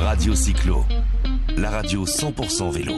Radio Cyclo, la radio 100% vélo.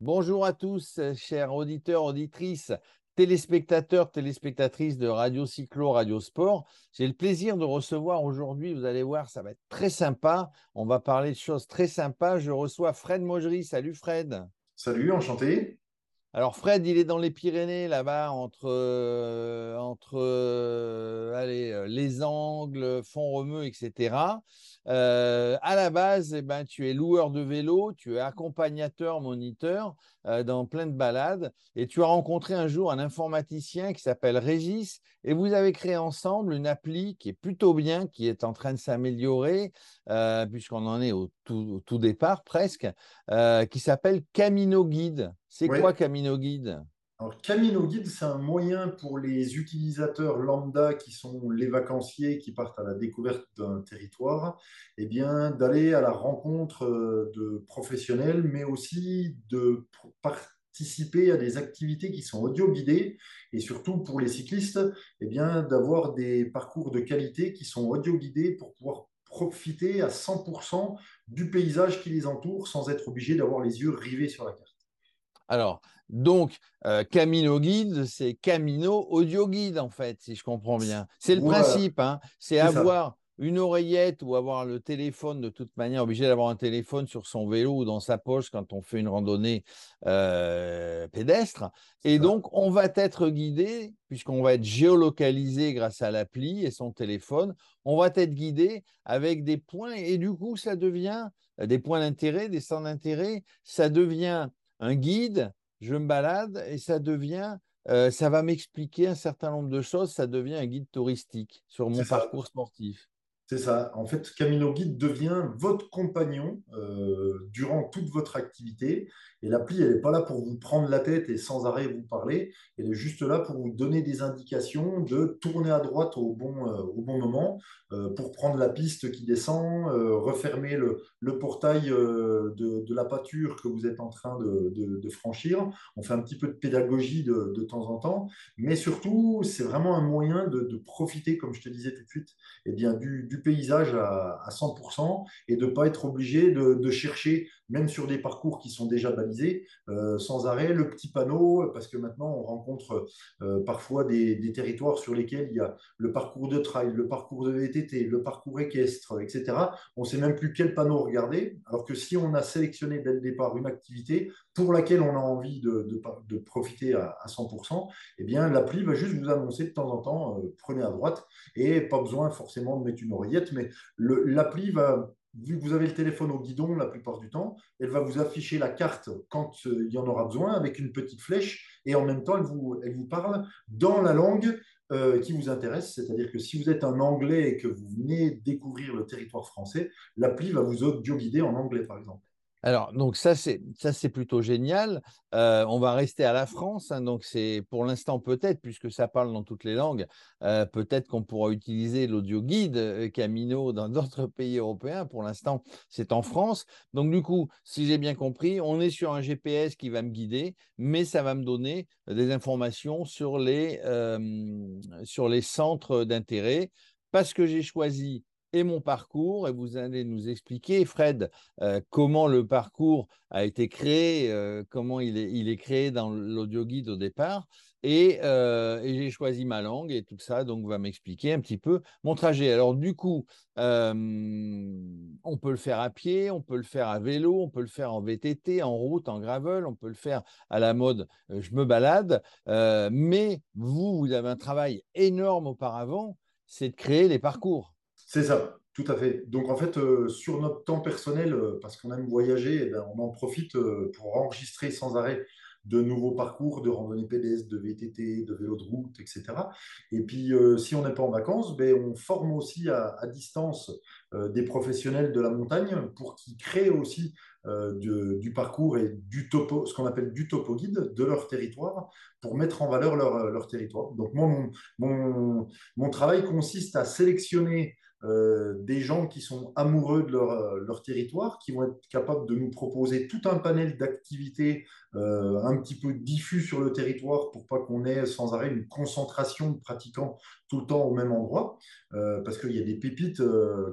Bonjour à tous, chers auditeurs, auditrices, téléspectateurs, téléspectatrices de Radio Cyclo, Radio Sport. J'ai le plaisir de recevoir aujourd'hui, vous allez voir, ça va être très sympa. On va parler de choses très sympas. Je reçois Fred Mogerie. Salut Fred. Salut, enchanté. Alors Fred, il est dans les Pyrénées, là-bas, entre, euh, entre euh, allez, euh, les Angles, Font-Romeu, etc. à la base, eh ben, tu es loueur de vélo, tu es accompagnateur, moniteur dans plein de balades, et tu as rencontré un jour un informaticien qui s'appelle Régis, et vous avez créé ensemble une appli qui est plutôt bien, qui est en train de s'améliorer, puisqu'on en est au tout, tout départ presque, qui s'appelle Camino Guide. C'est quoi Camino Guide? Alors, Camino Guide, c'est un moyen pour les utilisateurs lambda qui sont les vacanciers qui partent à la découverte d'un territoire, eh bien, d'aller à la rencontre euh, de professionnels, mais aussi de participer à des activités qui sont audio-guidées et surtout pour les cyclistes, eh bien, d'avoir des parcours de qualité qui sont audio-guidés pour pouvoir profiter à 100% du paysage qui les entoure sans être obligé d'avoir les yeux rivés sur la carte. Alors, donc, euh, Camino Guide, c'est Camino Audio Guide, en fait, si je comprends bien. C'est le principe, hein. c'est avoir une oreillette ou avoir le téléphone, de toute manière, obligé d'avoir un téléphone sur son vélo ou dans sa poche quand on fait une randonnée euh, pédestre. Et donc, on va être guidé, puisqu'on va être géolocalisé grâce à l'appli et son téléphone, on va être guidé avec des points, et du coup, ça devient des points d'intérêt, des centres d'intérêt, ça devient un guide, je me balade et ça devient, euh, ça va m'expliquer un certain nombre de choses, ça devient un guide touristique sur mon parcours sportif. C'est ça. En fait, Camino Guide devient votre compagnon euh, durant toute votre activité. Et l'appli, elle n'est pas là pour vous prendre la tête et sans arrêt vous parler. Elle est juste là pour vous donner des indications de tourner à droite au bon, euh, au bon moment, euh, pour prendre la piste qui descend, refermer le, le portail de, de, la pâture que vous êtes en train de, de, franchir. On fait un petit peu de pédagogie de, temps en temps. Mais surtout, c'est vraiment un moyen de, profiter, comme je te disais tout de suite, et eh bien, du, du paysage à, 100% et de ne pas être obligé de, chercher, même sur des parcours qui sont déjà balisés, euh, sans arrêt, le petit panneau, parce que maintenant on rencontre euh, parfois des, territoires sur lesquels il y a le parcours de trail, le parcours de VTT, le parcours équestre, etc. On ne sait même plus quel panneau regarder, alors que si on a sélectionné dès le départ une activité pour laquelle on a envie de, profiter à, 100%, eh bien l'appli va juste vous annoncer de temps en temps, euh, prenez à droite, et pas besoin forcément de mettre une oreille mais l'appli va, vu que vous avez le téléphone au guidon la plupart du temps, elle va vous afficher la carte quand euh, il y en aura besoin avec une petite flèche et en même temps, elle vous, parle dans la langue euh, qui vous intéresse. C'est-à-dire que si vous êtes un anglais et que vous venez découvrir le territoire français, l'appli va vous audio guider en anglais, par exemple. Alors, donc ça, c'est ça, c'est plutôt génial. Euh, on va rester à la France, hein, donc c'est pour l'instant peut-être, puisque ça parle dans toutes les langues, euh, peut-être qu'on pourra utiliser l'audio guide euh, Camino dans d'autres pays européens. Pour l'instant, c'est en France. Donc du coup, si j'ai bien compris, on est sur un GPS qui va me guider, mais ça va me donner des informations sur les sur les centres d'intérêt parce que j'ai choisi et mon parcours, et vous allez nous expliquer, Fred, euh, comment le parcours a été créé, euh, comment il est, créé dans l'audio guide au départ, euh, et, j'ai choisi ma langue et tout ça, donc va m'expliquer un petit peu mon trajet. Alors du coup, on peut le faire à pied, on peut le faire à vélo, on peut le faire en VTT, en route, en gravel, on peut le faire à la mode, je me balade, mais vous, vous avez un travail énorme auparavant, c'est de créer les parcours. C'est ça, tout à fait. Donc en fait, euh, sur notre temps personnel, euh, parce qu'on aime voyager, eh ben, on en profite euh, pour enregistrer sans arrêt de nouveaux parcours de randonnée pédestre, de VTT, de vélo de route, etc. Et puis, si on n'est pas en vacances, ben, on forme aussi à, distance des professionnels de la montagne pour qu'ils créent aussi du parcours et du topo, ce qu'on appelle du topo guide de leur territoire pour mettre en valeur leur, territoire. Donc moi, mon travail consiste à sélectionner euh, des gens qui sont amoureux de leur, euh, leur, territoire, qui vont être capables de nous proposer tout un panel d'activités euh, un petit peu diffus sur le territoire pour pas qu'on ait sans arrêt une concentration de pratiquants tout le temps au même endroit, parce qu'il y a des pépites,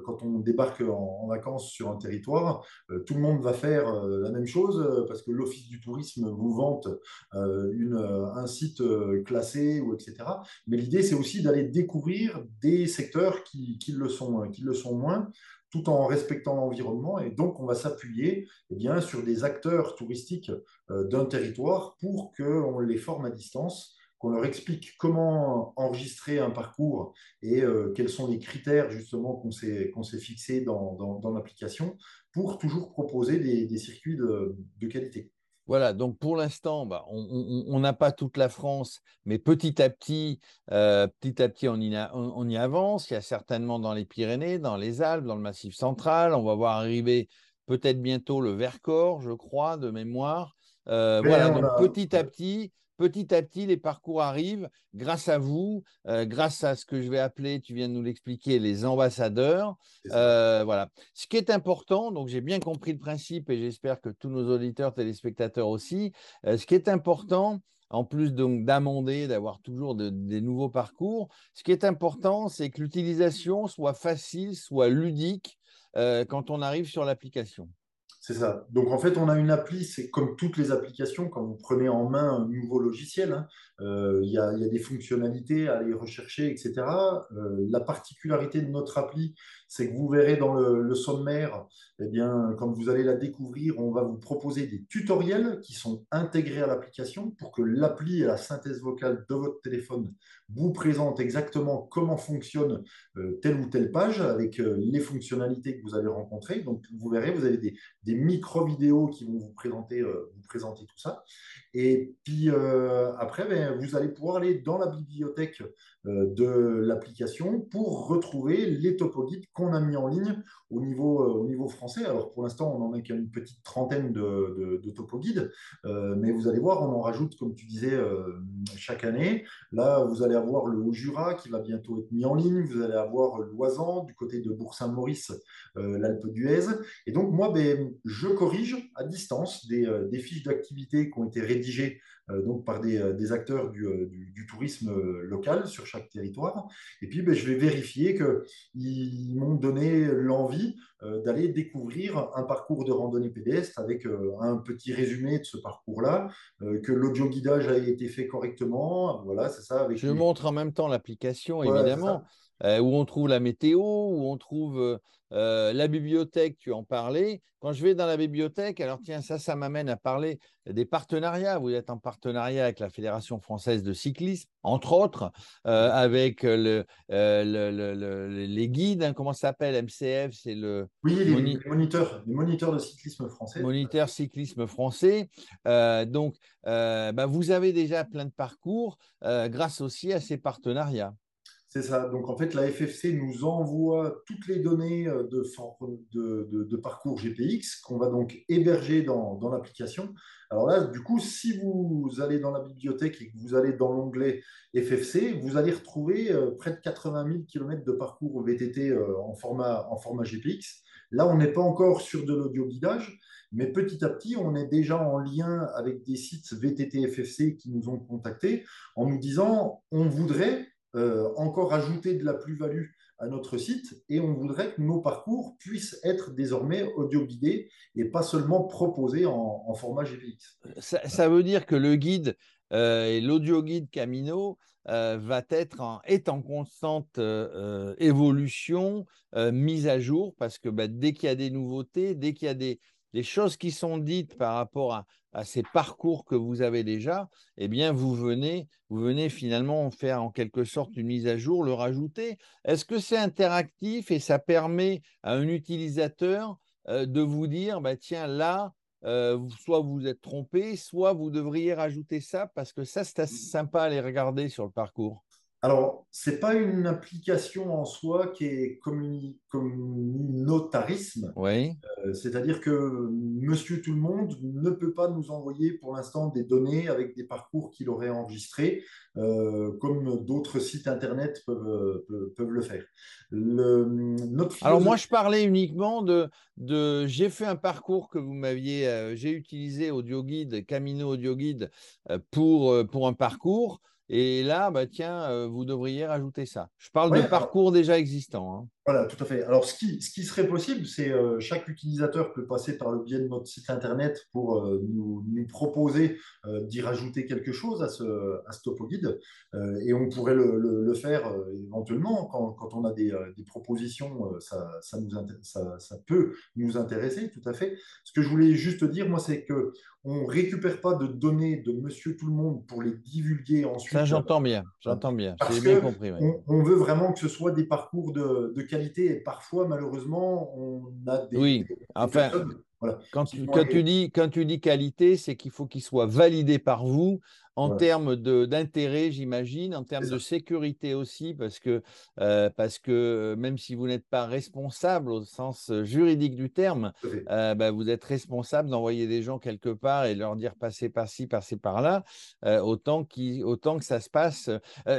quand on débarque en, vacances sur un territoire, tout le monde va faire la même chose, parce que l'Office du tourisme vous vante une, un site classé, ou etc. Mais l'idée, c'est aussi d'aller découvrir des secteurs qui, qui, le sont, qui le sont moins, tout en respectant l'environnement. Et donc, on va s'appuyer eh bien, sur des acteurs touristiques euh, d'un territoire pour qu'on les forme à distance, qu'on leur explique comment enregistrer un parcours et euh, quels sont les critères justement qu'on s'est, qu'on s'est fixés dans, dans, l'application pour toujours proposer des, des circuits de, de qualité. Voilà, donc pour l'instant, bah, on n'a pas toute la France, mais petit à petit, euh, petit à petit, on y, on y, avance. Il y a certainement dans les Pyrénées, dans les Alpes, dans le Massif central. On va voir arriver peut-être bientôt le Vercors, je crois, de mémoire. Euh, voilà, donc petit à petit, petit à petit, les parcours arrivent grâce à vous, euh, grâce à ce que je vais appeler, tu viens de nous l'expliquer, les ambassadeurs. Euh, voilà. Ce qui est important, donc j'ai bien compris le principe et j'espère que tous nos auditeurs, téléspectateurs aussi, euh, ce qui est important, en plus donc d'amender, d'avoir toujours des nouveaux parcours, ce qui est important, c'est que l'utilisation soit facile, soit ludique quand on arrive sur l'application. C'est ça. Donc en fait, on a une appli, c'est comme toutes les applications, quand vous prenez en main un nouveau logiciel, hein, euh, il y, a des fonctionnalités à aller rechercher, etc. Euh, la particularité de notre appli, c'est que vous verrez dans le, sommaire, eh bien, quand vous allez la découvrir, on va vous proposer des tutoriels qui sont intégrés à l'application pour que l'appli et la synthèse vocale de votre téléphone vous présentent exactement comment fonctionne euh, telle ou telle page avec euh, les fonctionnalités que vous allez rencontrer. Donc, vous verrez, vous avez des, micro-vidéos qui vont vous présenter, euh, vous présenter tout ça. Et puis après, ben, vous allez pouvoir aller dans la bibliothèque de l'application pour retrouver les topoguides qu'on a mis en ligne au niveau, au niveau français. Alors pour l'instant, on n'en a qu'une petite trentaine de, de, topoguides, mais vous allez voir, on en rajoute, comme tu disais, chaque année. Là, vous allez avoir le Haut-Jura qui va bientôt être mis en ligne, vous allez avoir l'Oisan du côté de Bourg-Saint-Maurice, l'Alpe d'Huez. Et donc, moi, ben, je corrige à distance des, des fiches d'activité qui ont été rédigées euh, donc par des, euh, des acteurs du, euh, du, du, tourisme local sur chaque territoire. Et puis, ben, je vais vérifier qu'ils m'ont donné l'envie d'aller découvrir un parcours de randonnée pédestre avec un petit résumé de ce parcours-là, que l'audio-guidage a été fait correctement. Voilà, c'est ça. Avec je montre en même temps l'application, évidemment. Euh, où on trouve la météo, où on trouve euh, euh, la bibliothèque, tu en parlais. Quand je vais dans la bibliothèque, alors tiens, ça, ça m'amène à parler des partenariats. Vous êtes en partenariat avec la Fédération française de cyclisme, entre autres, avec le, les guides, hein, comment ça s'appelle MCF, c'est le... Oui, les, moniteurs, les moniteurs de cyclisme français. Moniteur cyclisme français. donc, bah, vous avez déjà plein de parcours grâce aussi à ces partenariats. C'est ça. Donc, en fait, la FFC nous envoie toutes les données euh, de, parcours GPX qu'on va donc héberger dans, l'application. Alors là, du coup, si vous allez dans la bibliothèque et que vous allez dans l'onglet FFC, vous allez retrouver euh, près de 80 000 km de parcours VTT euh, en format, en format GPX. Là, on n'est pas encore sur de l'audio guidage, mais petit à petit, on est déjà en lien avec des sites VTT FFC qui nous ont contactés en nous disant on voudrait euh, encore ajouter de la plus-value à notre site et on voudrait que nos parcours puissent être désormais audio-guidés et pas seulement proposés en, format GPX. Ça, veut dire que le guide euh, et l'audio-guide Camino euh, va être en, est en constante évolution, mise à jour, parce que bah, dès qu'il y a des nouveautés, dès qu'il y a des, des choses qui sont dites par rapport à, à ces parcours que vous avez déjà, eh bien, vous venez, vous venez finalement faire en quelque sorte une mise à jour, le rajouter. Est-ce que c'est interactif et ça permet à un utilisateur euh, de vous dire, bah, tiens, là, euh, soit vous êtes trompé, soit vous devriez rajouter ça parce que ça, c'est sympa à les regarder sur le parcours? Alors, ce n'est pas une application en soi qui est communautarisme. Oui. Euh, c'est-à-dire que monsieur tout le monde ne peut pas nous envoyer pour l'instant des données avec des parcours qu'il aurait enregistrés, euh, comme d'autres sites Internet peuvent, peuvent, le faire. Alors, moi, je parlais uniquement de. de j'ai fait un parcours que vous m'aviez. Euh, j'ai utilisé AudioGuide, Camino AudioGuide, pour, pour un parcours. Et là, bah, tiens, vous devriez rajouter ça. Je parle de parcours déjà existants. Hein. Voilà, tout à fait. Alors, ce qui, serait possible, c'est euh, chaque utilisateur peut passer par le biais de notre site internet pour euh, nous, proposer euh, d'y rajouter quelque chose à ce, à guide. et on pourrait le, faire éventuellement quand, on a des, propositions, ça, peut nous intéresser, tout à fait. Ce que je voulais juste dire, moi, c'est que on récupère pas de données de Monsieur Tout le Monde pour les divulguer ensuite. Ça, j'entends bien, j'entends bien. J'ai bien compris. On, on, veut vraiment que ce soit des parcours de, de qualité et parfois, malheureusement, on a des. Oui, enfin, quand, tu, quand, tu dis, quand tu dis qualité, c'est qu'il faut qu'il soit validé par vous en termes d'intérêt, j'imagine, en termes de sécurité aussi, parce que, euh, parce que euh, même si vous n'êtes pas responsable au sens euh, juridique du terme, bah, vous êtes responsable d'envoyer des gens quelque part et leur dire passez par-ci, passez par-là, autant, autant que ça se passe.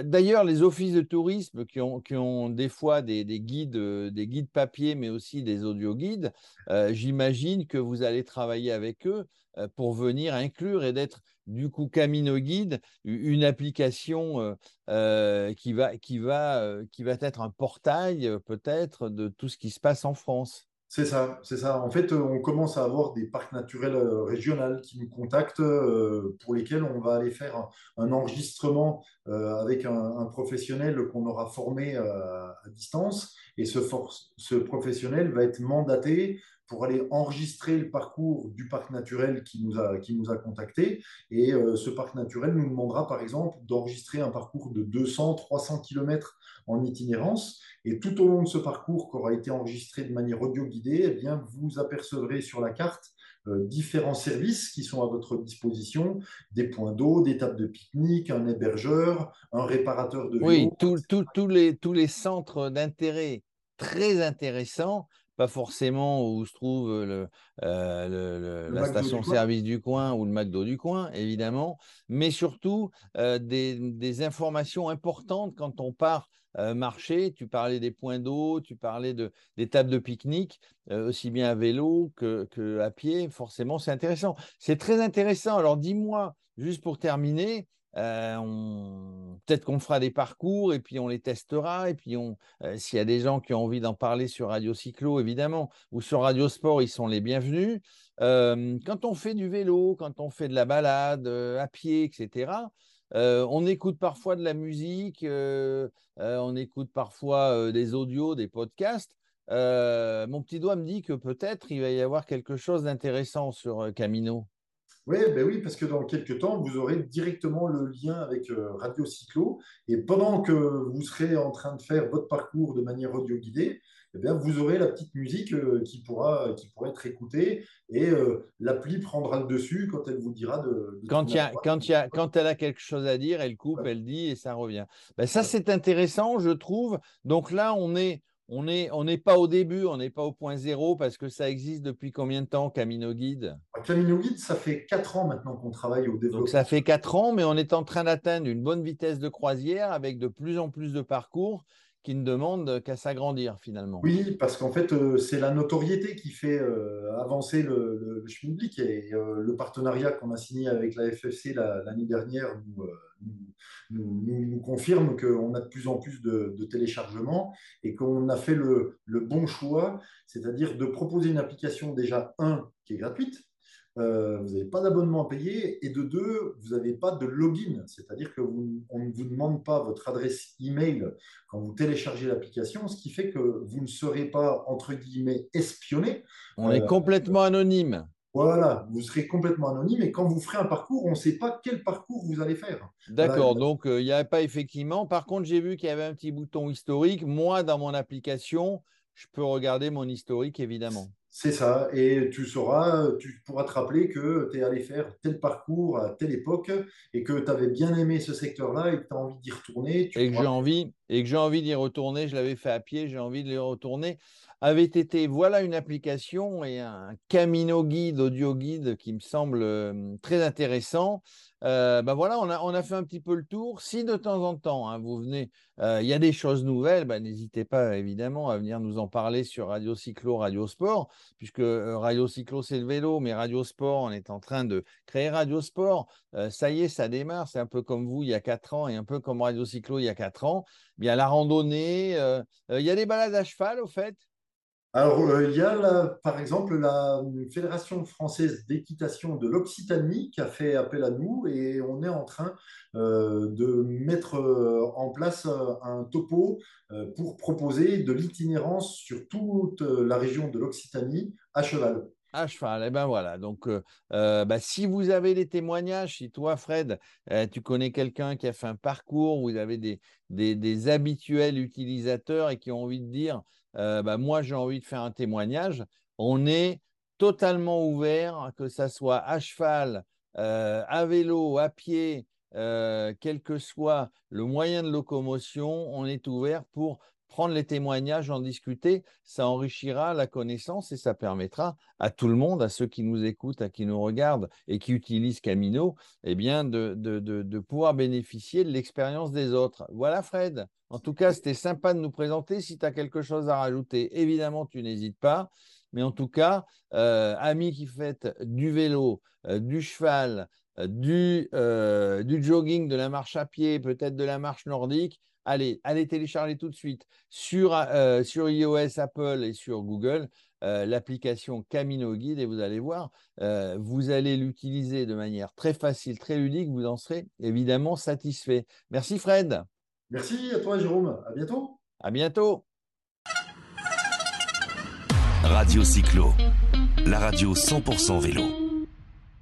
D'ailleurs, les offices de tourisme qui ont, qui ont des fois des, des guides, des guides papier, mais aussi des audio guides, j'imagine que vous allez travailler avec eux pour venir inclure et d'être du coup Camino Guide, une application euh, euh, qui, va, qui, va, euh, qui va être un portail peut-être de tout ce qui se passe en France. C'est ça, c'est ça. En fait, on commence à avoir des parcs naturels régionaux qui nous contactent, pour lesquels on va aller faire un, enregistrement avec un, professionnel qu'on aura formé à distance. Et ce professionnel va être mandaté pour aller enregistrer le parcours du parc naturel qui nous a, qui nous a contactés. Et euh, ce parc naturel nous demandera, par exemple, d'enregistrer un parcours de 200, 300 km en itinérance. Et tout au long de ce parcours qui aura été enregistré de manière audio-guidée, eh bien, vous apercevrez sur la carte euh, différents services qui sont à votre disposition, des points d'eau, des tables de pique-nique, un hébergeur, un réparateur de vélo. Oui, tous les, tous les centres d'intérêt très intéressants pas forcément où se trouve euh, la station-service du, coin? ou le McDo du coin, évidemment, mais surtout euh, des, informations importantes quand on part euh, marcher. Tu parlais des points d'eau, tu parlais de, des tables de pique-nique, aussi bien à vélo que, que à pied. Forcément, c'est intéressant. C'est très intéressant. Alors, dis-moi, juste pour terminer, euh, peut-être qu'on fera des parcours et puis on les testera. Et puis on, euh, s'il y a des gens qui ont envie d'en parler sur Radio Cyclo, évidemment, ou sur Radio Sport, ils sont les bienvenus. Euh, quand on fait du vélo, quand on fait de la balade à pied, etc., on écoute parfois de la musique, on écoute parfois des audios, des podcasts. mon petit doigt me dit que peut-être il va y avoir quelque chose d'intéressant sur Camino. Oui, ben oui, parce que dans quelques temps, vous aurez directement le lien avec euh, Radio Cyclo. Et pendant que vous serez en train de faire votre parcours de manière audio guidée, eh bien, vous aurez la petite musique euh, qui, pourra, qui pourra être écoutée et euh, l'appli prendra le dessus quand elle vous dira de. quand, y a, quand, y a, quand elle a quelque chose à dire, elle coupe, elle dit et ça revient. Ben, ça, c'est intéressant, je trouve. Donc là, on est, on n'est on pas au début, on n'est pas au point zéro parce que ça existe depuis combien de temps, Camino Guide? Camino Guide, ça fait quatre ans maintenant qu'on travaille au développement. Donc ça fait quatre ans, mais on est en train d'atteindre une bonne vitesse de croisière avec de plus en plus de parcours qui ne demandent qu'à s'agrandir finalement. Oui, parce qu'en fait, euh, c'est la notoriété qui fait euh, avancer le, le, public et euh, le partenariat qu'on a signé avec la FFC l'année dernière nous, nous, nous, confirme qu'on a de plus en plus de, téléchargements et qu'on a fait le, le bon choix, c'est-à-dire de proposer une application déjà, un, qui est gratuite, euh, vous n'avez pas d'abonnement à payer, et de deux, vous n'avez pas de login, c'est-à-dire qu'on ne vous demande pas votre adresse email quand vous téléchargez l'application, ce qui fait que vous ne serez pas, entre guillemets, espionné. On est euh, complètement anonyme. Voilà, vous serez complètement anonyme et quand vous ferez un parcours, on ne sait pas quel parcours vous allez faire. D'accord, donc euh, il n'y avait pas effectivement. Par contre, j'ai vu qu'il y avait un petit bouton historique. Moi, dans mon application, je peux regarder mon historique, évidemment. C'est ça, et tu sauras, tu pourras te rappeler que tu es allé faire tel parcours à telle époque et que tu avais bien aimé ce secteur-là et que tu as envie d'y retourner. et, que j'ai envie, et que j'ai envie d'y retourner, je l'avais fait à pied, j'ai envie de y retourner. Avait été voilà une application et un Camino Guide, audio guide qui me semble euh, très intéressant. Euh, ben voilà, on a, on a fait un petit peu le tour. Si de temps en temps, hein, vous venez, euh, il y a des choses nouvelles, ben, n'hésitez pas évidemment à venir nous en parler sur Radio Cyclo, Radio Sport, puisque Radio Cyclo, c'est le vélo, mais Radio Sport, on est en train de créer Radio Sport. ça y est, ça démarre. C'est un peu comme vous il y a quatre ans et un peu comme Radio Cyclo il y a quatre ans. Bien, la randonnée, il y a des balades à cheval, au fait? Alors, euh, il y a par exemple la Fédération française d'équitation de l'Occitanie qui a fait appel à nous et on est en train euh, de mettre euh, en place un topo pour proposer de l'itinérance sur toute la région de l'Occitanie à cheval. À cheval, et eh ben voilà. Donc, bah, si vous avez des témoignages, si toi, Fred, tu connais quelqu'un qui a fait un parcours, vous avez des, des habituels utilisateurs et qui ont envie de dire euh, bah, moi j'ai envie de faire un témoignage, on est totalement ouvert, que ça soit à cheval, euh, à vélo, à pied, euh, quel que soit le moyen de locomotion, on est ouvert pour prendre les témoignages, en discuter. Ça enrichira la connaissance et ça permettra à tout le monde, à ceux qui nous écoutent, à qui nous regardent et qui utilisent Camino, eh bien, de, pouvoir bénéficier de l'expérience des autres. Voilà, Fred. En tout cas, c'était sympa de nous présenter. Si tu as quelque chose à rajouter, évidemment, tu n'hésites pas. Mais en tout cas, euh, amis qui faites du vélo, euh, du cheval, euh, du, jogging, de la marche à pied, peut-être de la marche nordique, allez, allez télécharger tout de suite sur, sur iOS, Apple et sur Google l'application Camino Guide et vous allez voir, vous allez l'utiliser de manière très facile, très ludique, vous en serez évidemment satisfait. Merci Fred. Merci à toi, Jérôme. À bientôt. À bientôt. Radio Cyclo, la radio 100% vélo.